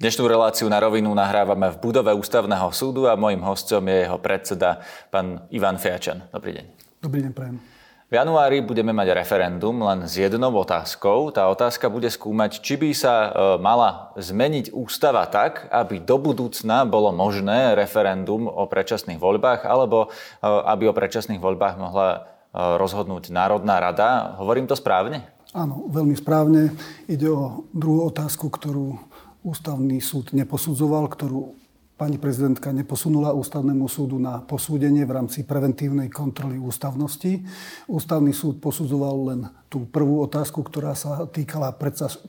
Dnešnú reláciu na rovinu nahrávame v budove Ústavného súdu a mojim hostom je jeho predseda, pán Ivan Fiačan. Dobrý deň. Dobrý deň, prajem. V januári budeme mať referendum len s jednou otázkou. Tá otázka bude skúmať, či by sa e, mala zmeniť ústava tak, aby do budúcna bolo možné referendum o predčasných voľbách, alebo e, aby o predčasných voľbách mohla e, rozhodnúť Národná rada. Hovorím to správne? Áno, veľmi správne. Ide o druhú otázku, ktorú ústavný súd neposudzoval, ktorú pani prezidentka neposunula ústavnému súdu na posúdenie v rámci preventívnej kontroly ústavnosti. Ústavný súd posudzoval len tú prvú otázku, ktorá sa týkala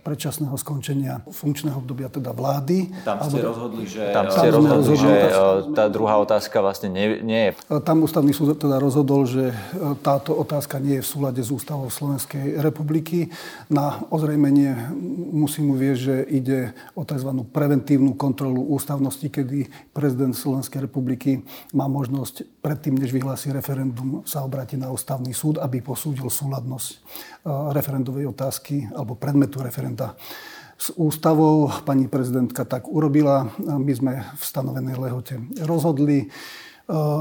predčasného skončenia funkčného obdobia teda vlády. Tam ste rozhodli, že, tam ste rozhodli, rozhodli, že e, tá druhá otázka vlastne nie, nie je... E, tam ústavný súd teda rozhodol, že e, táto otázka nie je v súlade s ústavou Slovenskej republiky. Na ozrejmenie musím uvieť, že ide o tzv. preventívnu kontrolu ústavnosti, kedy prezident Slovenskej republiky má možnosť predtým, než vyhlási referendum, sa obráti na ústavný súd, aby posúdil súladnosť referendovej otázky alebo predmetu referenda s ústavou. Pani prezidentka tak urobila. My sme v stanovenej lehote rozhodli.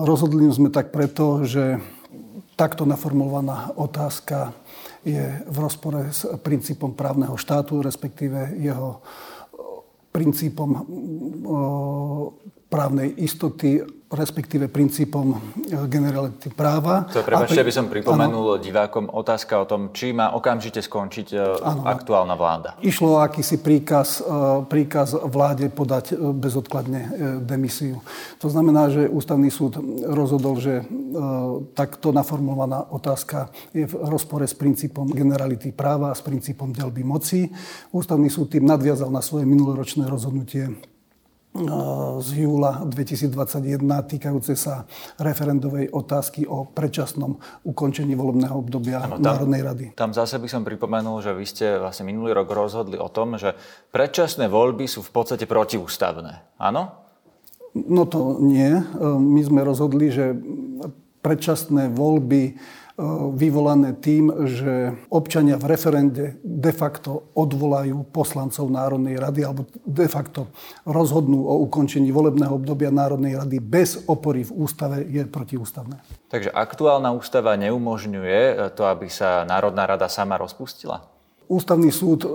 Rozhodli sme tak preto, že takto naformulovaná otázka je v rozpore s princípom právneho štátu, respektíve jeho princípom právnej istoty respektíve princípom e, generality práva. To prepačte, pri... by som pripomenul ano. divákom otázka o tom, či má okamžite skončiť ano. E, aktuálna vláda. Išlo akýsi príkaz, e, príkaz vláde podať bezodkladne demisiu. To znamená, že ústavný súd rozhodol, že takto naformulovaná otázka je v rozpore s princípom generality práva a s princípom delby moci. Ústavný súd tým nadviazal na svoje minuloročné rozhodnutie z júla 2021 týkajúce sa referendovej otázky o predčasnom ukončení volebného obdobia ano, tam, Národnej rady. Tam zase by som pripomenul, že vy ste vlastne minulý rok rozhodli o tom, že predčasné voľby sú v podstate protiústavné. Áno? No to nie. My sme rozhodli, že predčasné voľby vyvolané tým, že občania v referende de facto odvolajú poslancov Národnej rady alebo de facto rozhodnú o ukončení volebného obdobia Národnej rady bez opory v ústave je protiústavné. Takže aktuálna ústava neumožňuje to, aby sa Národná rada sama rozpustila? Ústavný súd e,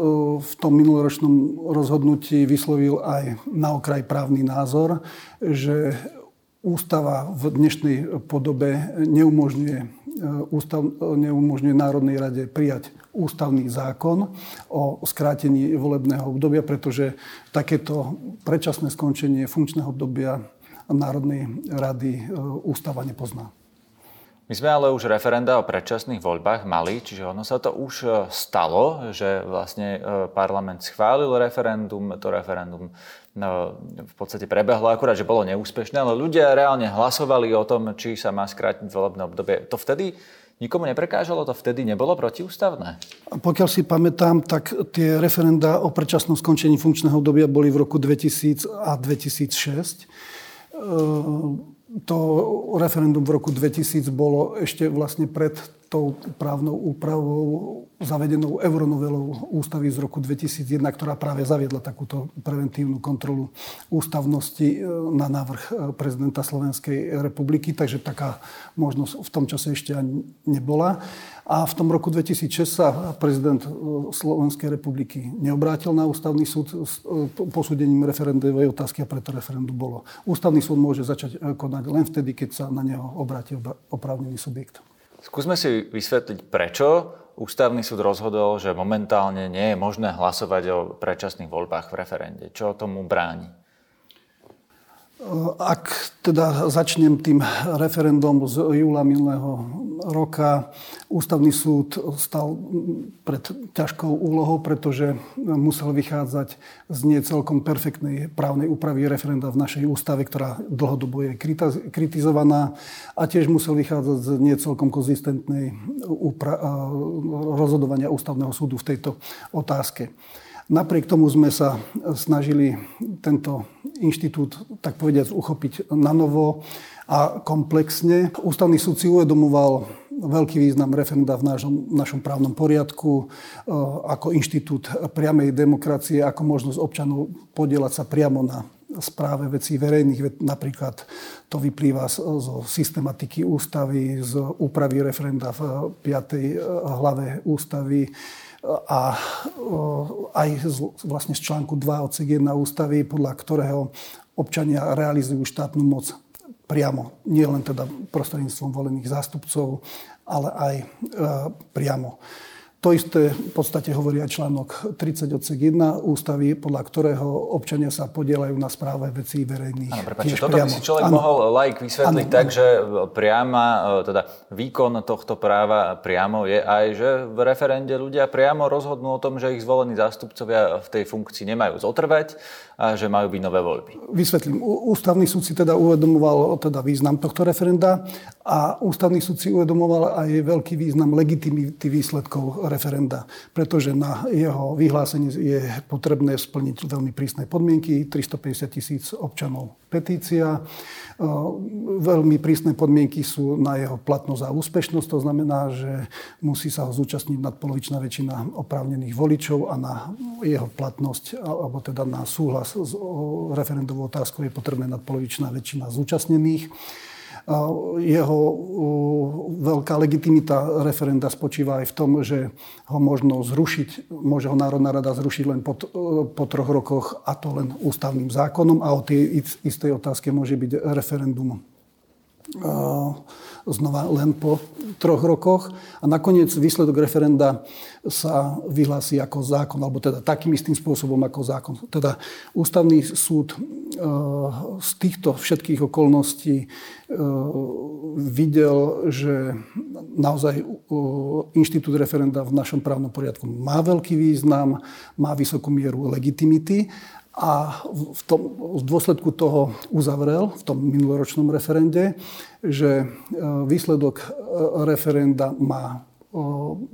v tom minuloročnom rozhodnutí vyslovil aj na okraj právny názor, že ústava v dnešnej podobe neumožňuje ústav, neumožňuje Národnej rade prijať ústavný zákon o skrátení volebného obdobia, pretože takéto predčasné skončenie funkčného obdobia Národnej rady e, ústava nepozná. My sme ale už referenda o predčasných voľbách mali, čiže ono sa to už e, stalo, že vlastne e, parlament schválil referendum, to referendum no, v podstate prebehlo akurát, že bolo neúspešné, ale ľudia reálne hlasovali o tom, či sa má skrátiť volebné obdobie. To vtedy nikomu neprekážalo, to vtedy nebolo protiústavné? Pokiaľ si pamätám, tak tie referenda o predčasnom skončení funkčného obdobia boli v roku 2000 a 2006 to referendum v roku 2000 bolo ešte vlastne pred tou právnou úpravou zavedenou euronovelou ústavy z roku 2001, ktorá práve zaviedla takúto preventívnu kontrolu ústavnosti e, na návrh e, prezidenta Slovenskej republiky, takže taká možnosť v tom čase ešte ani nebola. A v tom roku 2006 sa prezident e, Slovenskej republiky neobrátil na ústavný súd s posúdením referendovej otázky a preto referendum bolo. Ústavný súd môže začať konať len vtedy, keď sa na neho obráti oprávnený subjekt. Skúsme si vysvetliť, prečo Ústavný súd rozhodol, že momentálne nie je možné hlasovať o predčasných voľbách v referende. Čo tomu bráni? Ak teda začnem tým referendum z júla minulého roka, Ústavný súd stal pred ťažkou úlohou, pretože musel vychádzať z nie celkom perfektnej právnej úpravy referenda v našej ústave, ktorá dlhodobo je kritizovaná a tiež musel vychádzať z nie celkom konzistentnej rozhodovania Ústavného súdu v tejto otázke. Napriek tomu sme sa snažili tento inštitút, tak povediať, uchopiť na novo a komplexne. Ústavný súd si uvedomoval veľký význam referenda v našom, našom právnom poriadku, e, ako inštitút priamej demokracie, ako možnosť občanov podielať sa priamo na správe vecí verejných. Napríklad to vyplýva zo systematiky ústavy, z úpravy referenda v 5. hlave ústavy a aj vlastne z článku 2 odsek 1 ústavy, podľa ktorého občania realizujú štátnu moc priamo, nie len teda prostredníctvom volených zástupcov, ale aj e, priamo. To isté v podstate hovorí aj článok 30 odsek 1 ústavy, podľa ktorého občania sa podielajú na správe vecí verejných. Áno, prepáčte, toto priamo. by si človek ano. mohol like vysvetliť ano, tak, ano. že priama, e, teda výkon tohto práva priamo je aj, že v referende ľudia priamo rozhodnú o tom, že ich zvolení zástupcovia v tej funkcii nemajú zotrvať a že majú byť nové voľby. Vysvetlím. Ústavný súd si teda uvedomoval teda význam tohto referenda a ústavný súd si uvedomoval aj veľký význam legitimity výsledkov referenda, pretože na jeho vyhlásenie je potrebné splniť veľmi prísne podmienky, 350 tisíc občanov petícia, veľmi prísne podmienky sú na jeho platnosť a úspešnosť, to znamená, že musí sa ho zúčastniť nadpolovičná väčšina oprávnených voličov a na jeho platnosť, alebo teda na súhlas s referendovou otázkou je potrebné nadpolovičná väčšina zúčastnených. Jeho veľká legitimita referenda spočíva aj v tom, že ho možno zrušiť, môže ho Národná rada zrušiť len po, po troch rokoch a to len ústavným zákonom a o tej istej otázke môže byť referendum znova len po troch rokoch. A nakoniec výsledok referenda sa vyhlási ako zákon, alebo teda takým istým spôsobom ako zákon. Teda ústavný súd e, z týchto všetkých okolností e, videl, že naozaj e, inštitút referenda v našom právnom poriadku má veľký význam, má vysokú mieru legitimity a v, tom, v dôsledku toho uzavrel v tom minuloročnom referende, že e, výsledok e, referenda má e,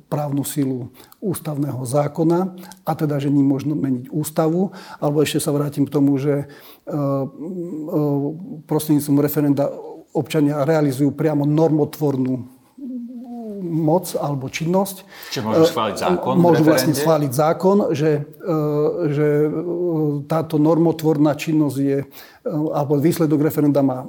právnu silu ústavného zákona a teda, že ním možno meniť ústavu. Alebo ešte sa vrátim k tomu, že prostredníctvom referenda občania realizujú priamo normotvornú moc alebo činnosť. Čiže môžu schváliť zákon? Môžu vlastne schváliť zákon, že, e, že e, táto normotvorná činnosť je, e, alebo výsledok referenda má,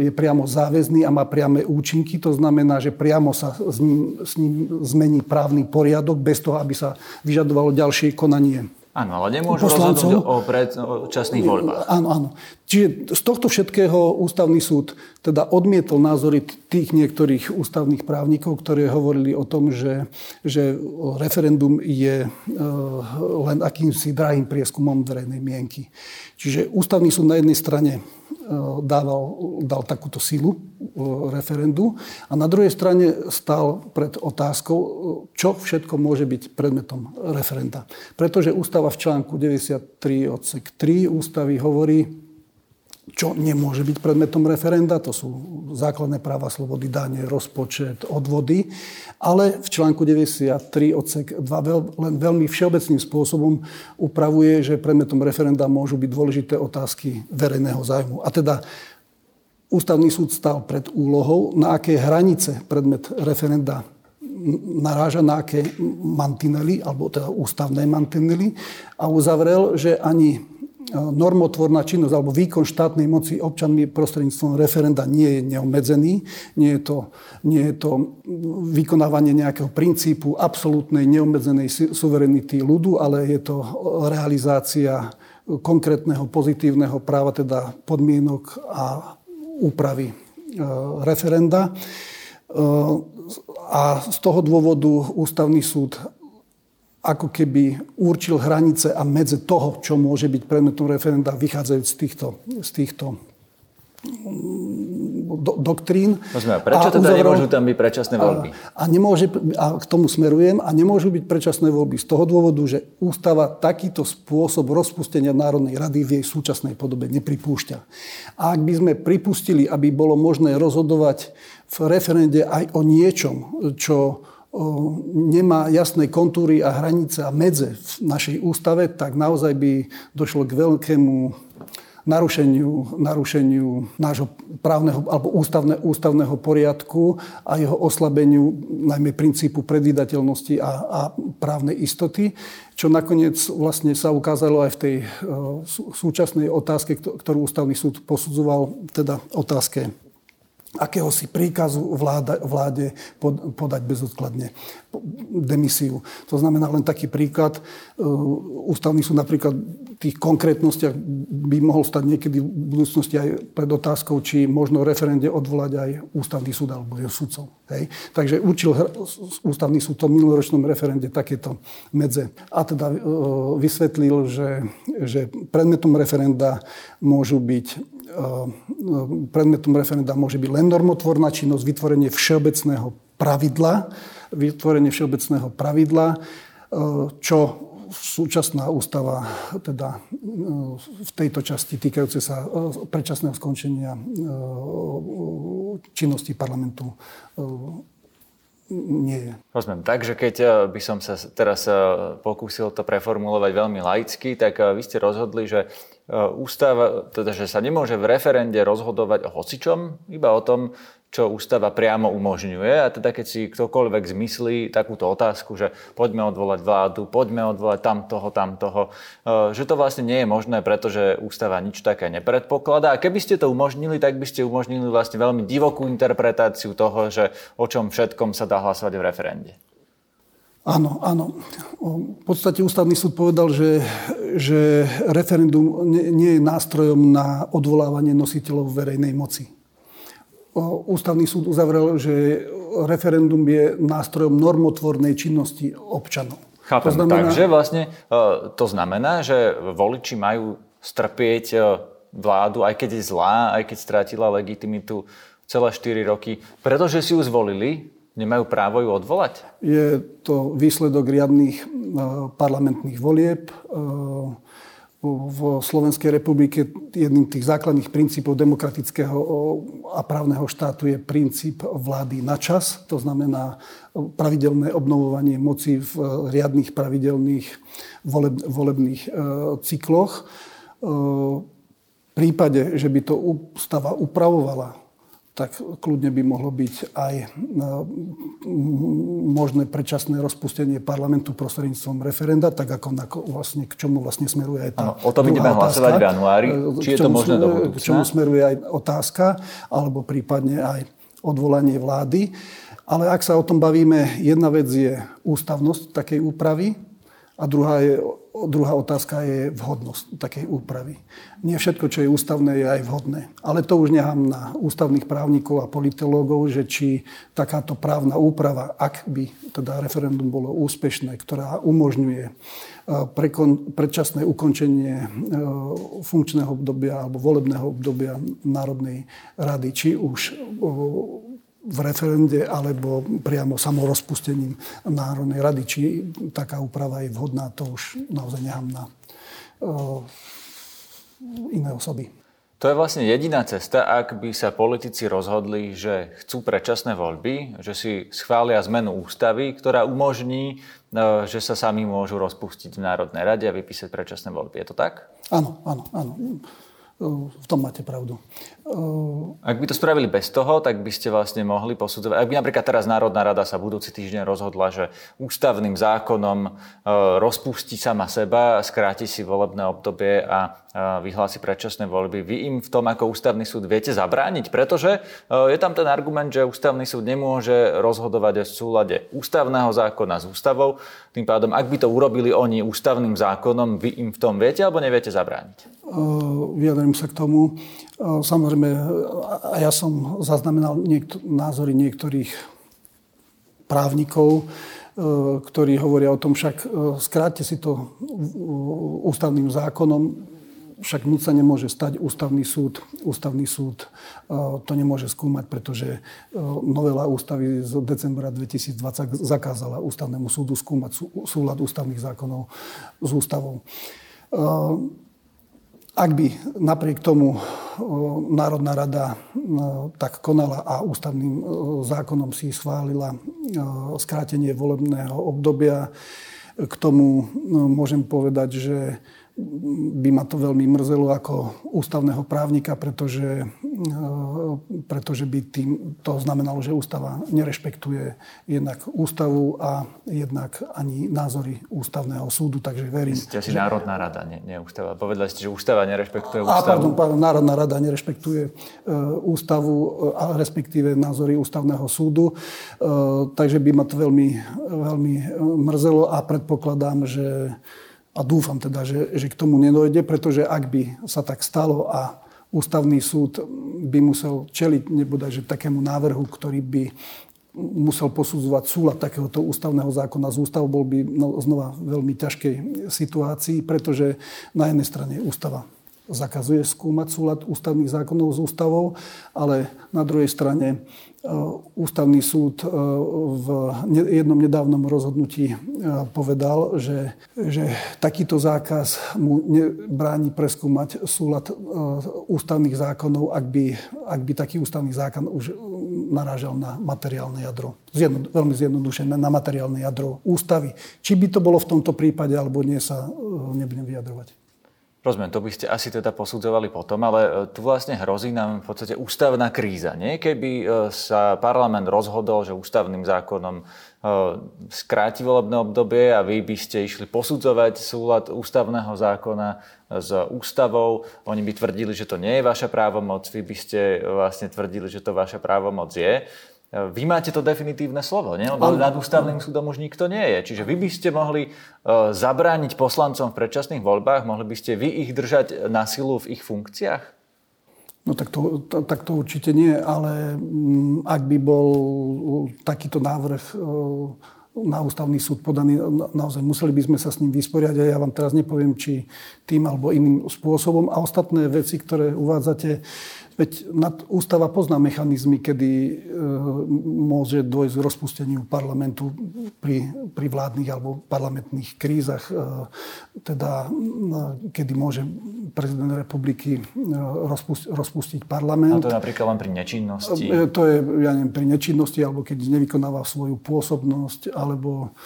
je priamo záväzný a má priame účinky. To znamená, že priamo sa s ním, s ním zmení právny poriadok bez toho, aby sa vyžadovalo ďalšie konanie Áno, ale nemôžu poslancov. rozhodnúť o predčasných voľbách. Áno, áno. Čiže z tohto všetkého ústavný súd teda odmietol názory tých niektorých ústavných právnikov, ktorí hovorili o tom, že, že referendum je e, len akýmsi drahým prieskumom verejnej mienky. Čiže ústavný súd na jednej strane Eh, dával, dal takúto silu eh, referendu a na druhej strane stal pred otázkou, čo všetko môže byť predmetom referenda. Pretože ústava v článku 93 odsek 3 ústavy hovorí, čo nemôže byť predmetom referenda, to sú základné práva, slobody, dane, rozpočet, odvody, ale v článku 93 odsek 2 veľ, len veľmi všeobecným spôsobom upravuje, že predmetom referenda môžu byť dôležité otázky verejného zájmu. A teda Ústavný súd stal pred úlohou, na aké hranice predmet referenda naráža na aké mantinely, alebo teda ústavné mantinely a uzavrel, že ani normotvorná činnosť alebo výkon štátnej moci občanmi prostredníctvom referenda nie je neobmedzený. Nie je to, nie je to vykonávanie nejakého princípu absolútnej neobmedzenej suverenity ľudu, ale je to realizácia konkrétneho pozitívneho práva, teda podmienok a úpravy e, referenda. E, a z toho dôvodu ústavný súd ako keby určil hranice a medze toho, čo môže byť predmetom referenda, vychádzajúc z týchto, z týchto mm, do, doktrín. Rozumiem, prečo teda uzavrel, nemôžu tam byť predčasné voľby? A, a, nemôže, a k tomu smerujem, a nemôžu byť predčasné voľby z toho dôvodu, že ústava takýto spôsob rozpustenia Národnej rady v jej súčasnej podobe nepripúšťa. A ak by sme pripustili, aby bolo možné rozhodovať v referende aj o niečom, čo nemá jasné kontúry a hranice a medze v našej ústave, tak naozaj by došlo k veľkému narušeniu, narušeniu nášho právneho alebo ústavne, ústavného poriadku a jeho oslabeniu najmä princípu predvídateľnosti a, a právnej istoty, čo nakoniec vlastne sa ukázalo aj v tej súčasnej otázke, ktorú ústavný súd posudzoval, teda otázke akéhosi príkazu vláda, vláde podať bezodkladne demisiu. To znamená len taký príklad. E, ústavný súd napríklad v tých konkrétnostiach by mohol stať niekedy v budúcnosti aj pred otázkou, či možno referende odvolať aj ústavný súd alebo jeho sudcov. Hej. Takže učil ústavný súd v minuloročnom referende takéto medze. A teda e, vysvetlil, že, že predmetom referenda môžu byť Eh, predmetom referenda môže byť len normotvorná činnosť, vytvorenie všeobecného pravidla, vytvorenie všeobecného pravidla, eh, čo súčasná ústava teda eh, v tejto časti týkajúce sa predčasného skončenia činnosti parlamentu nie je. Rozumiem. Takže keď by som sa teraz pokúsil to preformulovať veľmi laicky, tak vy ste rozhodli, že E, ústava, teda že sa nemôže v referende rozhodovať o hocičom, iba o tom, čo ústava priamo umožňuje. A teda keď si ktokoľvek zmyslí takúto otázku, že poďme odvolať vládu, poďme odvolať tamtoho, tamtoho, e, že to vlastne nie je možné, pretože ústava nič také nepredpokladá. A keby ste to umožnili, tak by ste umožnili vlastne veľmi divokú interpretáciu toho, že o čom všetkom sa dá hlasovať v referende. Áno, áno. V podstate ústavný súd povedal, že, že referendum nie je nástrojom na odvolávanie nositeľov verejnej moci. Ústavný súd uzavrel, že referendum je nástrojom normotvornej činnosti občanov. Chápem. To znamená... Takže vlastne e, to znamená, že voliči majú strpieť e, vládu, aj keď je zlá, aj keď strátila legitimitu celé 4 roky, pretože si ju zvolili, Nemajú právo ju odvolať? Je to výsledok riadných e, parlamentných volieb. E, v Slovenskej republike jedným tých základných princípov demokratického a právneho štátu je princíp vlády na čas. To znamená pravidelné obnovovanie moci v riadných pravidelných voleb, volebných e, cykloch. V prípade, že by to ústava upravovala tak kľudne by mohlo byť aj e, možné predčasné rozpustenie parlamentu prostredníctvom referenda, tak ako na, vlastne, k čomu vlastne smeruje aj tá ano, O tom ideme hlasovať v januári. E, Či je to možné do budúcna? K čomu smeruje aj otázka, alebo prípadne aj odvolanie vlády. Ale ak sa o tom bavíme, jedna vec je ústavnosť takej úpravy a druhá je Druhá otázka je vhodnosť takej úpravy. Nie všetko, čo je ústavné, je aj vhodné. Ale to už nechám na ústavných právnikov a politológov, že či takáto právna úprava, ak by teda referendum bolo úspešné, ktorá umožňuje e, prekon, predčasné ukončenie e, funkčného obdobia alebo volebného obdobia Národnej rady, či už v referende alebo priamo samorozpustením Národnej rady. Či taká úprava je vhodná, to už naozaj nechám na uh, iné osoby. To je vlastne jediná cesta, ak by sa politici rozhodli, že chcú predčasné voľby, že si schvália zmenu ústavy, ktorá umožní, e, že sa sami môžu rozpustiť v Národnej rade a vypísať predčasné voľby. Je to tak? Áno, áno, áno. V tom máte pravdu. Ak by to spravili bez toho, tak by ste vlastne mohli posudzovať. Ak by napríklad teraz Národná rada sa budúci týždeň rozhodla, že ústavným zákonom e, rozpustí sama seba, skráti si volebné obdobie a vyhlási predčasné voľby. Vy im v tom ako ústavný súd viete zabrániť, pretože e, je tam ten argument, že ústavný súd nemôže rozhodovať v súlade ústavného zákona s ústavou. Tým pádom, ak by to urobili oni ústavným zákonom, vy im v tom viete alebo neviete zabrániť? Vyjadrím sa k tomu. Samozrejme, a ja som zaznamenal niekto- názory niektorých právnikov, ktorí hovoria o tom, však skráťte si to ústavným zákonom, však nič sa nemôže stať. Ústavný súd, ústavný súd e, to nemôže skúmať, pretože e, novela ústavy z decembra 2020 zakázala ústavnému súdu skúmať súlad ústavných zákonov s ústavou. E, ak by napriek tomu Národná rada tak konala a ústavným zákonom si schválila skrátenie volebného obdobia, k tomu môžem povedať, že by ma to veľmi mrzelo ako ústavného právnika, pretože, eh, pretože by tým to znamenalo, že ústava nerešpektuje jednak ústavu a jednak ani názory ústavného súdu, takže verím. Ste si že... Národná rada, nie, nie ústava. Povedali ste, že ústava nerešpektuje ústavu. A, pardon, pardon, Národná rada nerešpektuje uh, ústavu, uh, respektíve názory ústavného súdu. Uh, takže by ma to veľmi, veľmi mrzelo a predpokladám, že a dúfam teda, že, že k tomu nedojde, pretože ak by sa tak stalo a ústavný súd by musel čeliť nebodaj, takému návrhu, ktorý by musel posudzovať súlad takéhoto ústavného zákona z ústavu, bol by no, znova veľmi ťažkej situácii, pretože na jednej strane ústava zakazuje skúmať súlad ústavných zákonov s ústavou, ale na druhej strane E, ústavný súd e, v jednom nedávnom rozhodnutí e, povedal, že, že takýto zákaz mu bráni preskúmať súlad ústavných zákonov, ak by, ak by taký ústavný zákon už narážal na materiálne jadro. Zjedno, veľmi zjednodušené, na materiálne jadro ústavy. Či by to bolo v tomto prípade, alebo nie, sa nebudem vyjadrovať. Rozumiem, to by ste asi teda posudzovali potom, ale e, tu vlastne hrozí nám v podstate ústavná kríza. Nie? Keby e, sa parlament rozhodol, že ústavným zákonom e, skráti volebné obdobie a vy by ste išli posudzovať súlad ústavného zákona s ústavou, oni by tvrdili, že to nie je vaša právomoc, vy by ste vlastne tvrdili, že to vaša právomoc je vy máte to definitívne slovo, nie? lebo nad ústavným súdom už nikto nie je. Čiže vy by ste mohli e, zabrániť poslancom v predčasných voľbách, mohli by ste vy ich držať na silu v ich funkciách? No tak to, tak to určite nie, ale mm, ak by bol takýto návrh e, na ústavný súd podaný, naozaj museli by sme sa s ním vysporiadať a ja vám teraz nepoviem, či tým alebo iným spôsobom. A ostatné veci, ktoré uvádzate, Veď ústava pozná mechanizmy, kedy e, môže dôjsť k rozpusteniu parlamentu pri, pri vládnych alebo parlamentných krízach. E, teda, e, kedy môže prezident republiky rozpustiť parlament. A to je napríklad len pri nečinnosti? To je, ja neviem, pri nečinnosti, alebo keď nevykonáva svoju pôsobnosť, alebo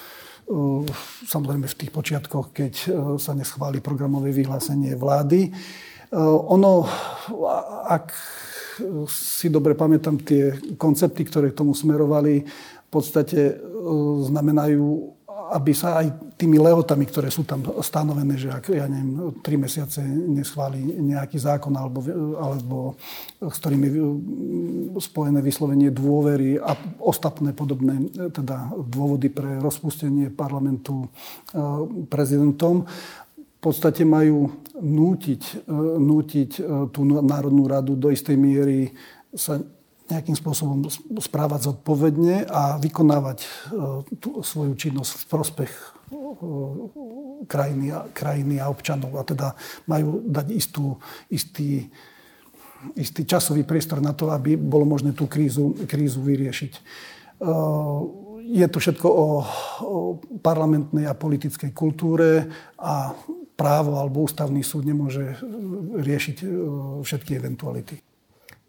samozrejme v tých počiatkoch, keď sa neschváli programové vyhlásenie vlády. Eh, ono, ak si dobre pamätám, tie koncepty, ktoré k tomu smerovali, v podstate eh, znamenajú, aby sa aj tými lehotami, ktoré sú tam stanovené, že ak, ja neviem, tri mesiace neschváli nejaký zákon alebo, alebo s ktorými spojené vyslovenie dôvery a ostatné podobné teda dôvody pre rozpustenie parlamentu eh, prezidentom, podstate majú nútiť, e, nútiť e, tú Národnú radu do istej miery sa nejakým spôsobom správať zodpovedne a vykonávať e, tú svoju činnosť v prospech krajiny a, krajiny a občanov. A teda majú dať istú, istý, istý časový priestor na to, aby bolo možné tú krízu, krízu vyriešiť. Je to všetko o, o parlamentnej a politickej kultúre a právo alebo ústavný súd nemôže e, riešiť e, všetky eventuality.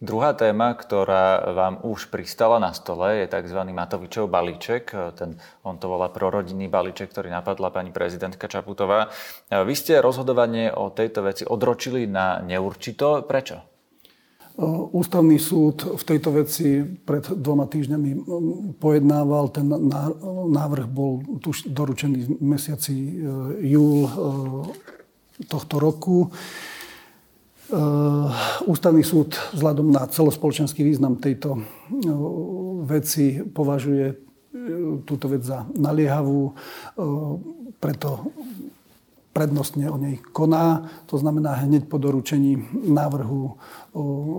Druhá téma, ktorá vám už pristala na stole, je tzv. Matovičov balíček. Ten, on to volá prorodinný balíček, ktorý napadla pani prezidentka Čaputová. Vy ste rozhodovanie o tejto veci odročili na neurčito. Prečo? Ústavný súd v tejto veci pred dvoma týždňami pojednával. Ten návrh bol tuž doručený v mesiaci e, júl e, tohto roku. Ústavný súd vzhľadom na celospoločenský význam tejto veci považuje túto vec za naliehavú, preto prednostne o nej koná. To znamená, hneď po doručení návrhu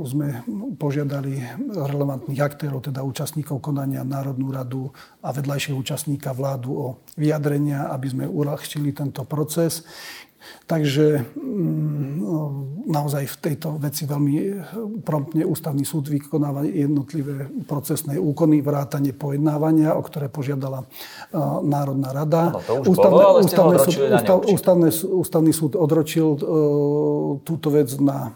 sme požiadali relevantných aktérov, teda účastníkov konania Národnú radu a vedľajšieho účastníka vládu o vyjadrenia, aby sme uľahčili tento proces. Takže mm, naozaj v tejto veci veľmi promptne ústavný súd vykonáva jednotlivé procesné úkony, vrátanie pojednávania, o ktoré požiadala Národná rada. No, to už ústavné, bolo, ale ústavné súd, ústav, ústavné, ústavný súd odročil uh, túto vec na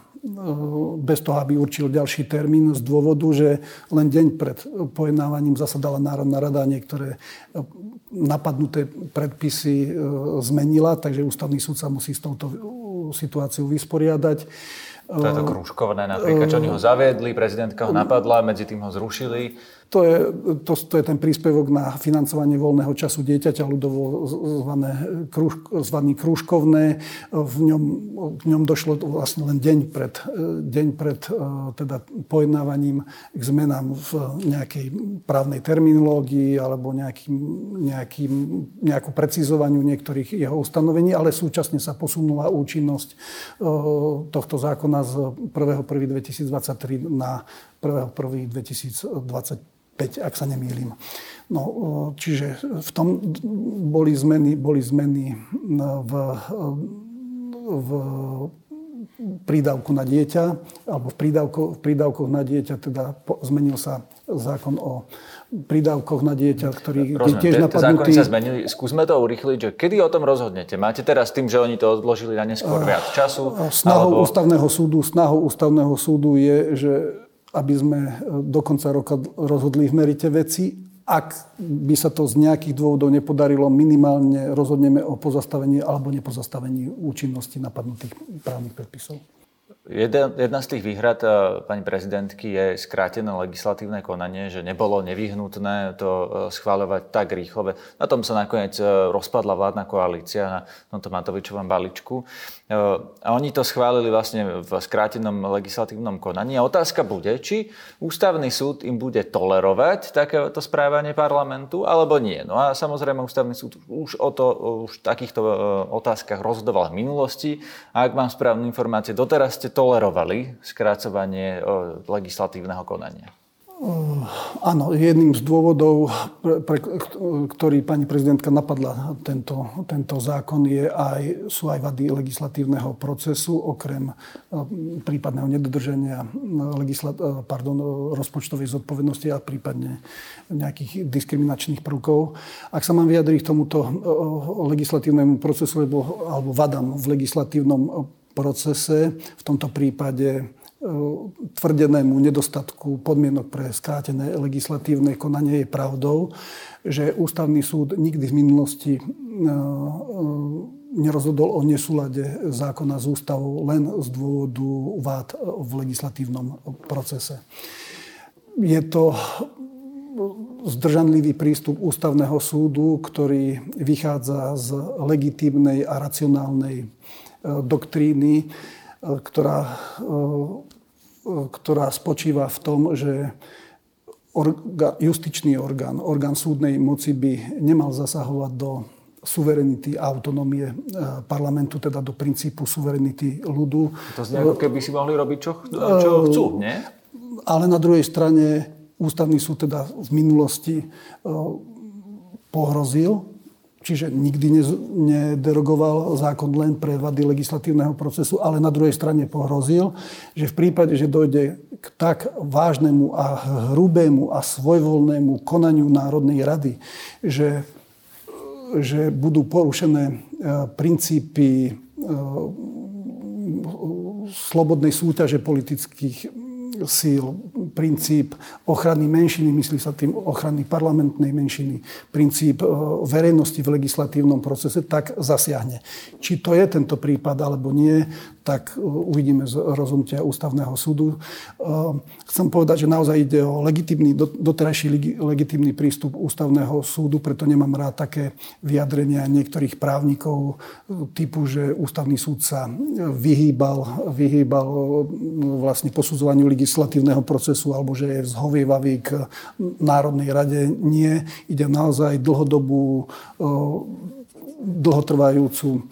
bez toho, aby určil ďalší termín z dôvodu, že len deň pred pojednávaním zasadala Národná rada a niektoré napadnuté predpisy e, zmenila, takže ústavný súd sa musí s touto situáciou vysporiadať. To je to krúžkovné napríklad, čo oni ho zaviedli, prezidentka ho napadla, medzi tým ho zrušili. To je, to, to je ten príspevok na financovanie voľného času dieťaťa, ľudovo zvané, krúž, zvaný krúžkovné. V ňom, v ňom došlo vlastne len deň pred, deň pred e, teda pojednávaním k zmenám v nejakej právnej terminológii alebo nejakým, nejakým, nejakú precizovaniu niektorých jeho ustanovení, ale súčasne sa posunula účinnosť e, tohto zákona z 1.1.2023 na 1.1.2025 5, ak sa nemýlim. No, čiže v tom boli zmeny, boli zmeny v, v prídavku na dieťa, alebo v, prídavko, v prídavkoch na dieťa, teda po, zmenil sa zákon o prídavkoch na dieťa, ktorý Rozumiem, je tiež napadnutý. Zákony sa zmenili. Skúsme to urychliť, že kedy o tom rozhodnete? Máte teraz tým, že oni to odložili na neskôr viac času? Snahou alebo... ústavného súdu, snahou ústavného súdu je, že aby sme e, do konca roka rozhodli v merite veci. Ak by sa to z nejakých dôvodov nepodarilo, minimálne rozhodneme o pozastavení alebo nepozastavení účinnosti napadnutých právnych predpisov. Jedna, z tých výhrad eh, pani prezidentky je skrátené legislatívne konanie, že nebolo nevyhnutné to eh, schváľovať tak rýchlo. Na tom sa nakoniec rozpadla vládna koalícia na tomto Matovičovom balíčku. A oni to schválili vlastne v skrátenom legislatívnom konaní. A otázka bude, či ústavný súd im bude tolerovať takéto správanie parlamentu, alebo nie. No a samozrejme ústavný súd už o to, už v takýchto otázkach rozhodoval v minulosti. A ak mám správne informácie, doteraz ste tolerovali skrácovanie legislatívneho konania? Áno, jedným z dôvodov, pre, pre, ktorý pani prezidentka napadla tento, tento zákon, je aj, sú aj vady legislatívneho procesu, okrem prípadného nedodrženia legislat, pardon, rozpočtovej zodpovednosti a prípadne nejakých diskriminačných prvkov. Ak sa mám vyjadriť k tomuto legislatívnemu procesu alebo, alebo vadám v legislatívnom procese, v tomto prípade e, tvrdenému nedostatku podmienok pre skrátené legislatívne konanie je pravdou, že ústavný súd nikdy v minulosti e, e, nerozhodol o nesúlade zákona s ústavou len z dôvodu vád v legislatívnom procese. Je to zdržanlivý prístup ústavného súdu, ktorý vychádza z legitímnej a racionálnej E, doktríny, ktorá, e, ktorá spočíva v tom, že justičný orgán, orgán súdnej moci by nemal zasahovať do suverenity a autonómie parlamentu, teda do princípu suverenity ľudu. To znie ako keby si mohli robiť, čo, čo chcú, nie? Ale na druhej strane ústavný súd teda v minulosti pohrozil Čiže nikdy nederogoval zákon len pre vady legislatívneho procesu, ale na druhej strane pohrozil, že v prípade, že dojde k tak vážnemu a hrubému a svojvoľnému konaniu Národnej rady, že, že budú porušené e, princípy e, slobodnej súťaže politických síl, princíp ochrany menšiny, myslí sa tým ochrany parlamentnej menšiny, princíp e, verejnosti v legislatívnom procese, tak zasiahne. Či to je tento prípad alebo nie, tak e, uvidíme z rozhodnutia ústavného súdu. E, chcem povedať, že naozaj ide o legitimný, doterajší legitimný prístup ústavného súdu, preto nemám rád také vyjadrenia niektorých právnikov typu, že ústavný súd sa vyhýbal, vyhýbal vlastne posudzovaniu legislatívneho procesu alebo že je zhovievavý k Národnej rade. Nie, ide naozaj dlhodobú dlhotrvajúcu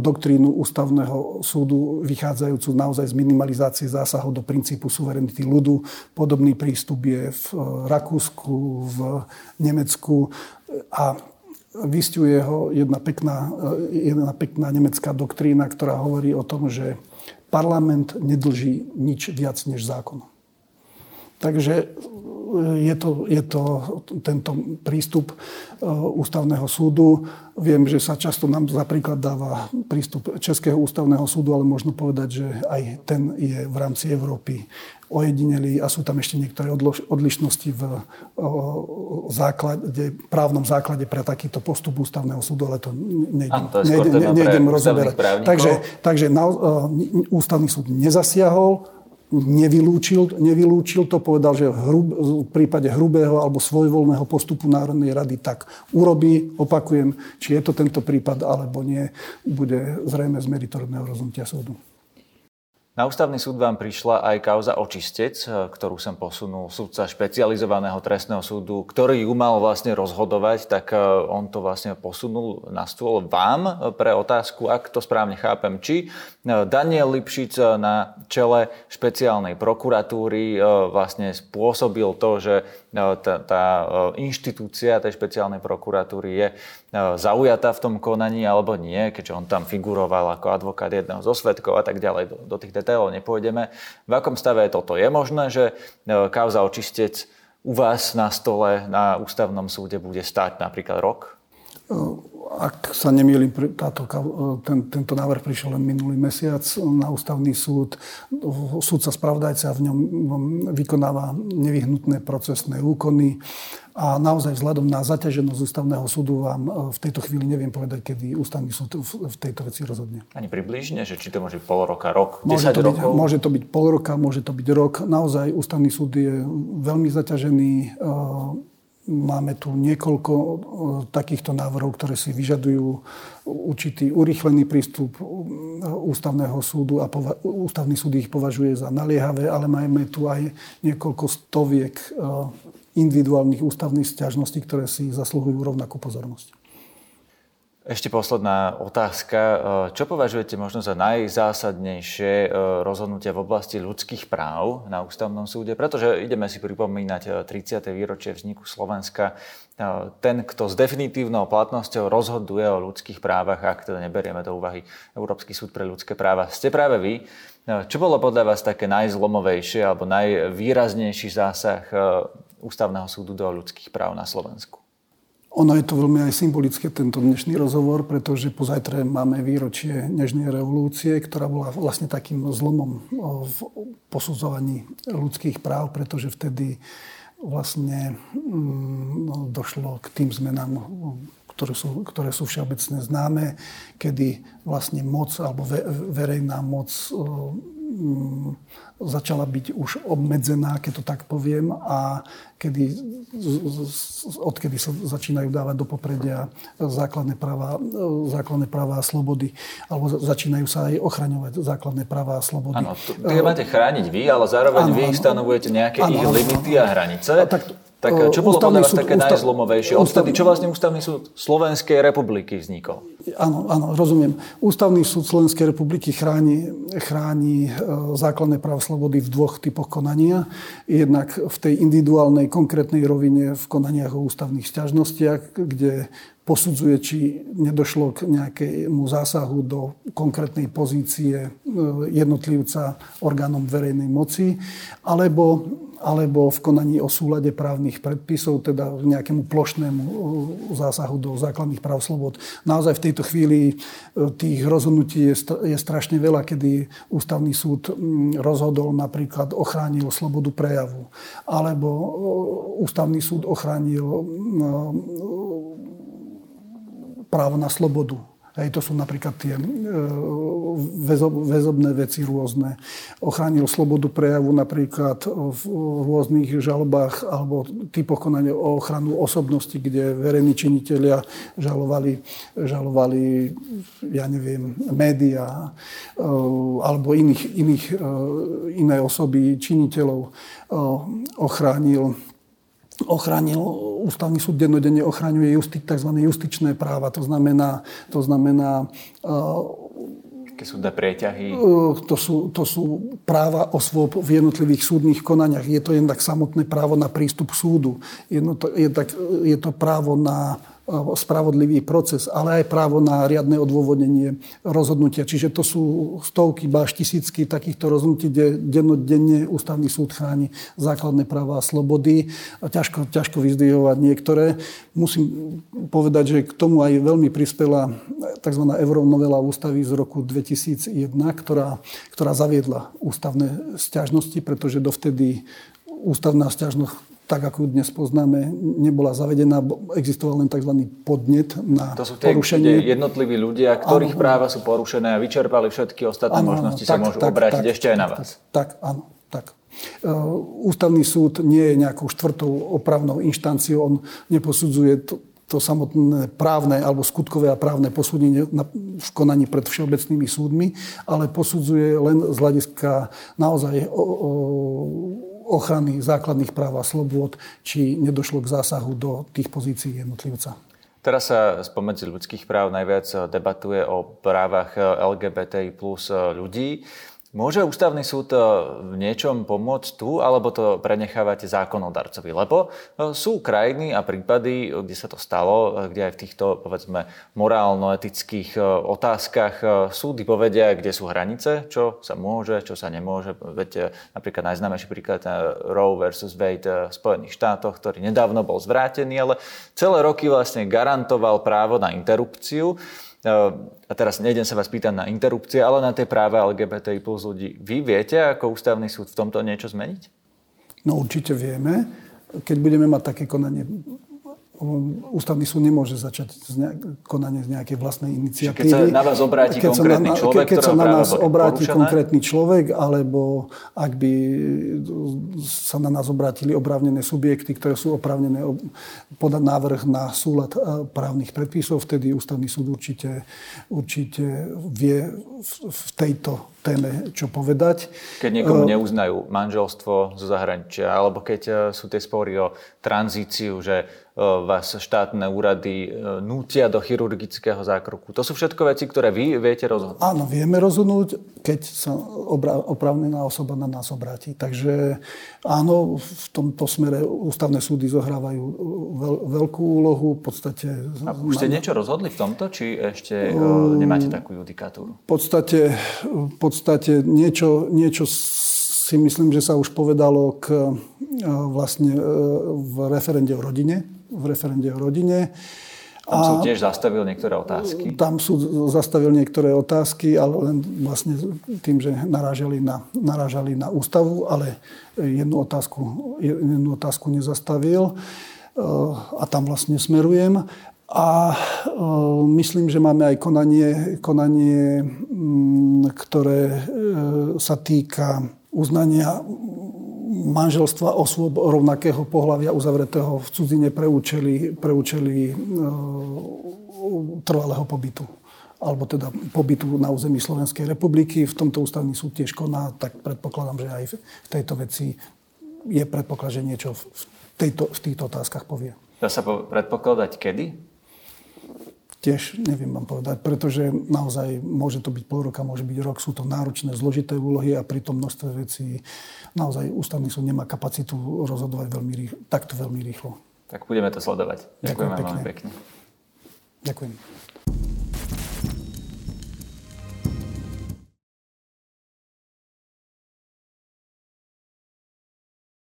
doktrínu ústavného súdu, vychádzajúcu naozaj z minimalizácie zásahov do princípu suverenity ľudu. Podobný prístup je v Rakúsku, v Nemecku a vystuje ho jedna pekná, jedna pekná nemecká doktrína, ktorá hovorí o tom, že parlament nedlží nič viac než zákon. Takže je to, je to tento prístup e, ústavného súdu. Viem, že sa často nám za príklad dáva prístup Českého ústavného súdu, ale možno povedať, že aj ten je v rámci Európy ojedinelý a sú tam ešte niektoré odlišnosti v základe, právnom základe pre takýto postup ústavného súdu, ale to nejdem, to nejdem, nejdem rozoberať. Takže, takže na, ústavný súd nezasiahol, nevylúčil, nevylúčil to, povedal, že hrub, v prípade hrubého alebo svojvoľného postupu Národnej rady tak urobí. Opakujem, či je to tento prípad alebo nie, bude zrejme z meritorného rozhodnutia súdu. Na ústavný súd vám prišla aj kauza očistec, ktorú som posunul súdca špecializovaného trestného súdu, ktorý ju mal vlastne rozhodovať, tak e, on to vlastne posunul na stôl vám pre otázku, ak to správne chápem, či Daniel Lipšic na čele špeciálnej prokuratúry vlastne spôsobil to, že tá, tá inštitúcia tej špeciálnej prokuratúry je zaujatá v tom konaní alebo nie, keďže on tam figuroval ako advokát jedného zo svetkov a tak ďalej. Do, do tých detailov nepôjdeme. V akom stave je toto? Je možné, že kauza očistec u vás na stole na ústavnom súde bude stáť napríklad rok? Ak sa nemýlim, táto, ten, tento návrh prišiel len minulý mesiac na ústavný súd. Súdca spravodajca v ňom vykonáva nevyhnutné procesné úkony a naozaj vzhľadom na zaťaženosť ústavného súdu vám e, v tejto chvíli neviem povedať, kedy ústavný súd v tejto veci rozhodne. Ani približne, že či to môže pol roka, rok, môže 10 to rokov? Byť, môže to byť pol roka, môže to byť rok. Naozaj ústavný súd je veľmi zaťažený e, Máme tu niekoľko takýchto návrhov, ktoré si vyžadujú určitý urýchlený prístup ústavného súdu a pova- ústavný súd ich považuje za naliehavé, ale máme tu aj niekoľko stoviek individuálnych ústavných stiažností, ktoré si zasluhujú rovnakú pozornosť. Ešte posledná otázka. E, čo považujete možno za najzásadnejšie e, rozhodnutia v oblasti ľudských práv na ústavnom súde? Pretože ideme si pripomínať 30. E, výročie vzniku Slovenska. Ten, kto s definitívnou platnosťou rozhoduje o ľudských právach, ak teda neberieme do úvahy Európsky súd pre ľudské práva, ste práve vy. Čo bolo podľa vás také najzlomovejšie alebo najvýraznejší zásah Ústavného súdu do ľudských práv na Slovensku? Ono je to veľmi aj symbolické, tento dnešný rozhovor, pretože pozajtre máme výročie Nežnej revolúcie, ktorá bola vlastne takým zlomom v posudzovaní ľudských práv, pretože vtedy vlastne mm, no, došlo k tým zmenám, ktoré sú, ktoré sú všeobecne známe, kedy vlastne moc alebo verejná moc začala byť už obmedzená, keď to tak poviem, a kedy, odkedy sa začínajú dávať do popredia základné práva, základné práva a slobody, alebo začínajú sa aj ochraňovať základné práva a slobody. Áno, tie máte chrániť vy, ale zároveň ano, vy ano, stanovujete nejaké ano, ich limity a hranice. A tak, tak čo bolo podľa vás také ústav, najzlomovejšie? Odtedy, čo vlastne Ústavný súd Slovenskej republiky vznikol? Áno, áno, rozumiem. Ústavný súd Slovenskej republiky chráni, chráni e, základné práva slobody v dvoch typoch konania. Jednak v tej individuálnej, konkrétnej rovine v konaniach o ústavných sťažnostiach, kde posudzuje, či nedošlo k nejakému zásahu do konkrétnej pozície e, jednotlivca orgánom verejnej moci, alebo alebo v konaní o súlade právnych predpisov, teda nejakému plošnému uh, zásahu do základných práv slobod. Naozaj v tejto chvíli uh, tých rozhodnutí je, strašne veľa, kedy ústavný súd mm, rozhodol napríklad ochránil slobodu prejavu, alebo uh, ústavný súd ochránil právo na slobodu Hej, to sú napríklad tie e, väzob, väzobné veci rôzne. Ochránil slobodu prejavu napríklad v rôznych žalobách alebo typoch konania o ochranu osobnosti, kde verejní činitelia žalovali, žalovali ja neviem, médiá e, alebo iných, iných, e, iné osoby, činiteľov ochránil ochránil, ústavný súd dennodenne ochraňuje justi, tzv. justičné práva. To znamená, to znamená Aké súdne prieťahy? To sú, to sú práva osôb v jednotlivých súdnych konaniach. Je to jednak samotné právo na prístup k súdu. Je to, je, tak, je to právo na spravodlivý proces, ale aj právo na riadne odôvodnenie rozhodnutia. Čiže to sú stovky, báž tisícky takýchto rozhodnutí, kde dennodenne ústavný súd chráni základné práva a slobody. A ťažko, ťažko vyzdvihovať niektoré. Musím povedať, že k tomu aj veľmi prispela tzv. euronovela ústavy z roku 2001, ktorá, ktorá zaviedla ústavné stiažnosti, pretože dovtedy ústavná stiažnosť tak ako ju dnes poznáme, nebola zavedená, existoval len tzv. podnet na to sú tie, porušenie. jednotliví ľudia, ktorých áno, práva sú porušené a vyčerpali všetky ostatné áno, možnosti, áno, sa tak, môžu tak, obrátiť tak, ešte aj na vás. Tak, tak áno, tak. Uh, ústavný súd nie je nejakou štvrtou opravnou inštanciou, on neposudzuje to, to samotné právne alebo skutkové a právne posúdenie v konaní pred všeobecnými súdmi, ale posudzuje len z hľadiska naozaj o, o, ochrany základných práv a slobôd, či nedošlo k zásahu do tých pozícií jednotlivca. Teraz sa spomedzi ľudských práv najviac debatuje o právach LGBTI plus ľudí. Môže ústavný súd e, v niečom pomôcť tu, alebo to prenechávate zákonodarcovi? Lebo e, sú krajiny a prípady, kde sa to stalo, e, kde aj v týchto, povedzme, morálno-etických otázkach súdy povedia, kde sú hranice, čo sa môže, čo sa nemôže. Veď napríklad najznámejší príklad Roe versus Wade v Spojených štátoch, ktorý nedávno bol zvrátený, ale celé roky vlastne garantoval právo na interrupciu a teraz nejdem sa vás pýtať na interrupcie, ale na tie práva LGBTI plus ľudí. Vy viete, ako ústavný súd v tomto niečo zmeniť? No určite vieme. Keď budeme mať také konanie ústavný súd nemôže začať z nejak, konanie z nejakej vlastnej iniciatívy. Keď sa na vás obráti keď konkrétny na, človek, keď sa na nás obráti porušené? konkrétny človek, alebo ak by sa na nás obrátili oprávnené subjekty, ktoré sú oprávnené podať návrh na súlad e, právnych predpisov, vtedy ústavný súd určite, určite vie v, v tejto téme čo povedať. Keď niekomu e, neuznajú manželstvo zo zahraničia, alebo keď e, sú tie spory o tranzíciu, že E, vás štátne úrady nútia do chirurgického zákroku. To sú všetko veci, ktoré vy viete rozhodnúť. Áno, vieme rozhodnúť, keď sa oprávnená osoba na nás obráti. Takže áno, v tomto smere ústavné súdy zohrávajú veľ, veľkú úlohu. V podstate... A už ste niečo rozhodli v tomto, či ešte um, nemáte takú judikatúru? V podstate, v podstate niečo, niečo si myslím, že sa už povedalo k, vlastne v referende o rodine v referende o rodine. Tam súd tiež zastavil niektoré otázky. Tam súd zastavil niektoré otázky, ale len vlastne tým, že narážali na, narážali na ústavu, ale jednu otázku, jednu otázku nezastavil. A tam vlastne smerujem. A myslím, že máme aj konanie, konanie ktoré e, sa týka uznania manželstva osôb rovnakého pohľavia uzavretého v cudzine pre účely, pre účely e, trvalého pobytu alebo teda pobytu na území Slovenskej republiky. V tomto ústavný súd tiež koná, tak predpokladám, že aj v tejto veci je predpoklad, že niečo v, tejto, v týchto otázkach povie. Dá sa predpokladať kedy? Tiež neviem vám povedať, pretože naozaj môže to byť pol roka, môže byť rok, sú to náročné, zložité úlohy a pri tom množstve vecí naozaj ústavný súd nemá kapacitu rozhodovať veľmi rýchlo, takto veľmi rýchlo. Tak budeme to sledovať. Ďakujem, Ďakujem pekne. veľmi pekne. Ďakujem.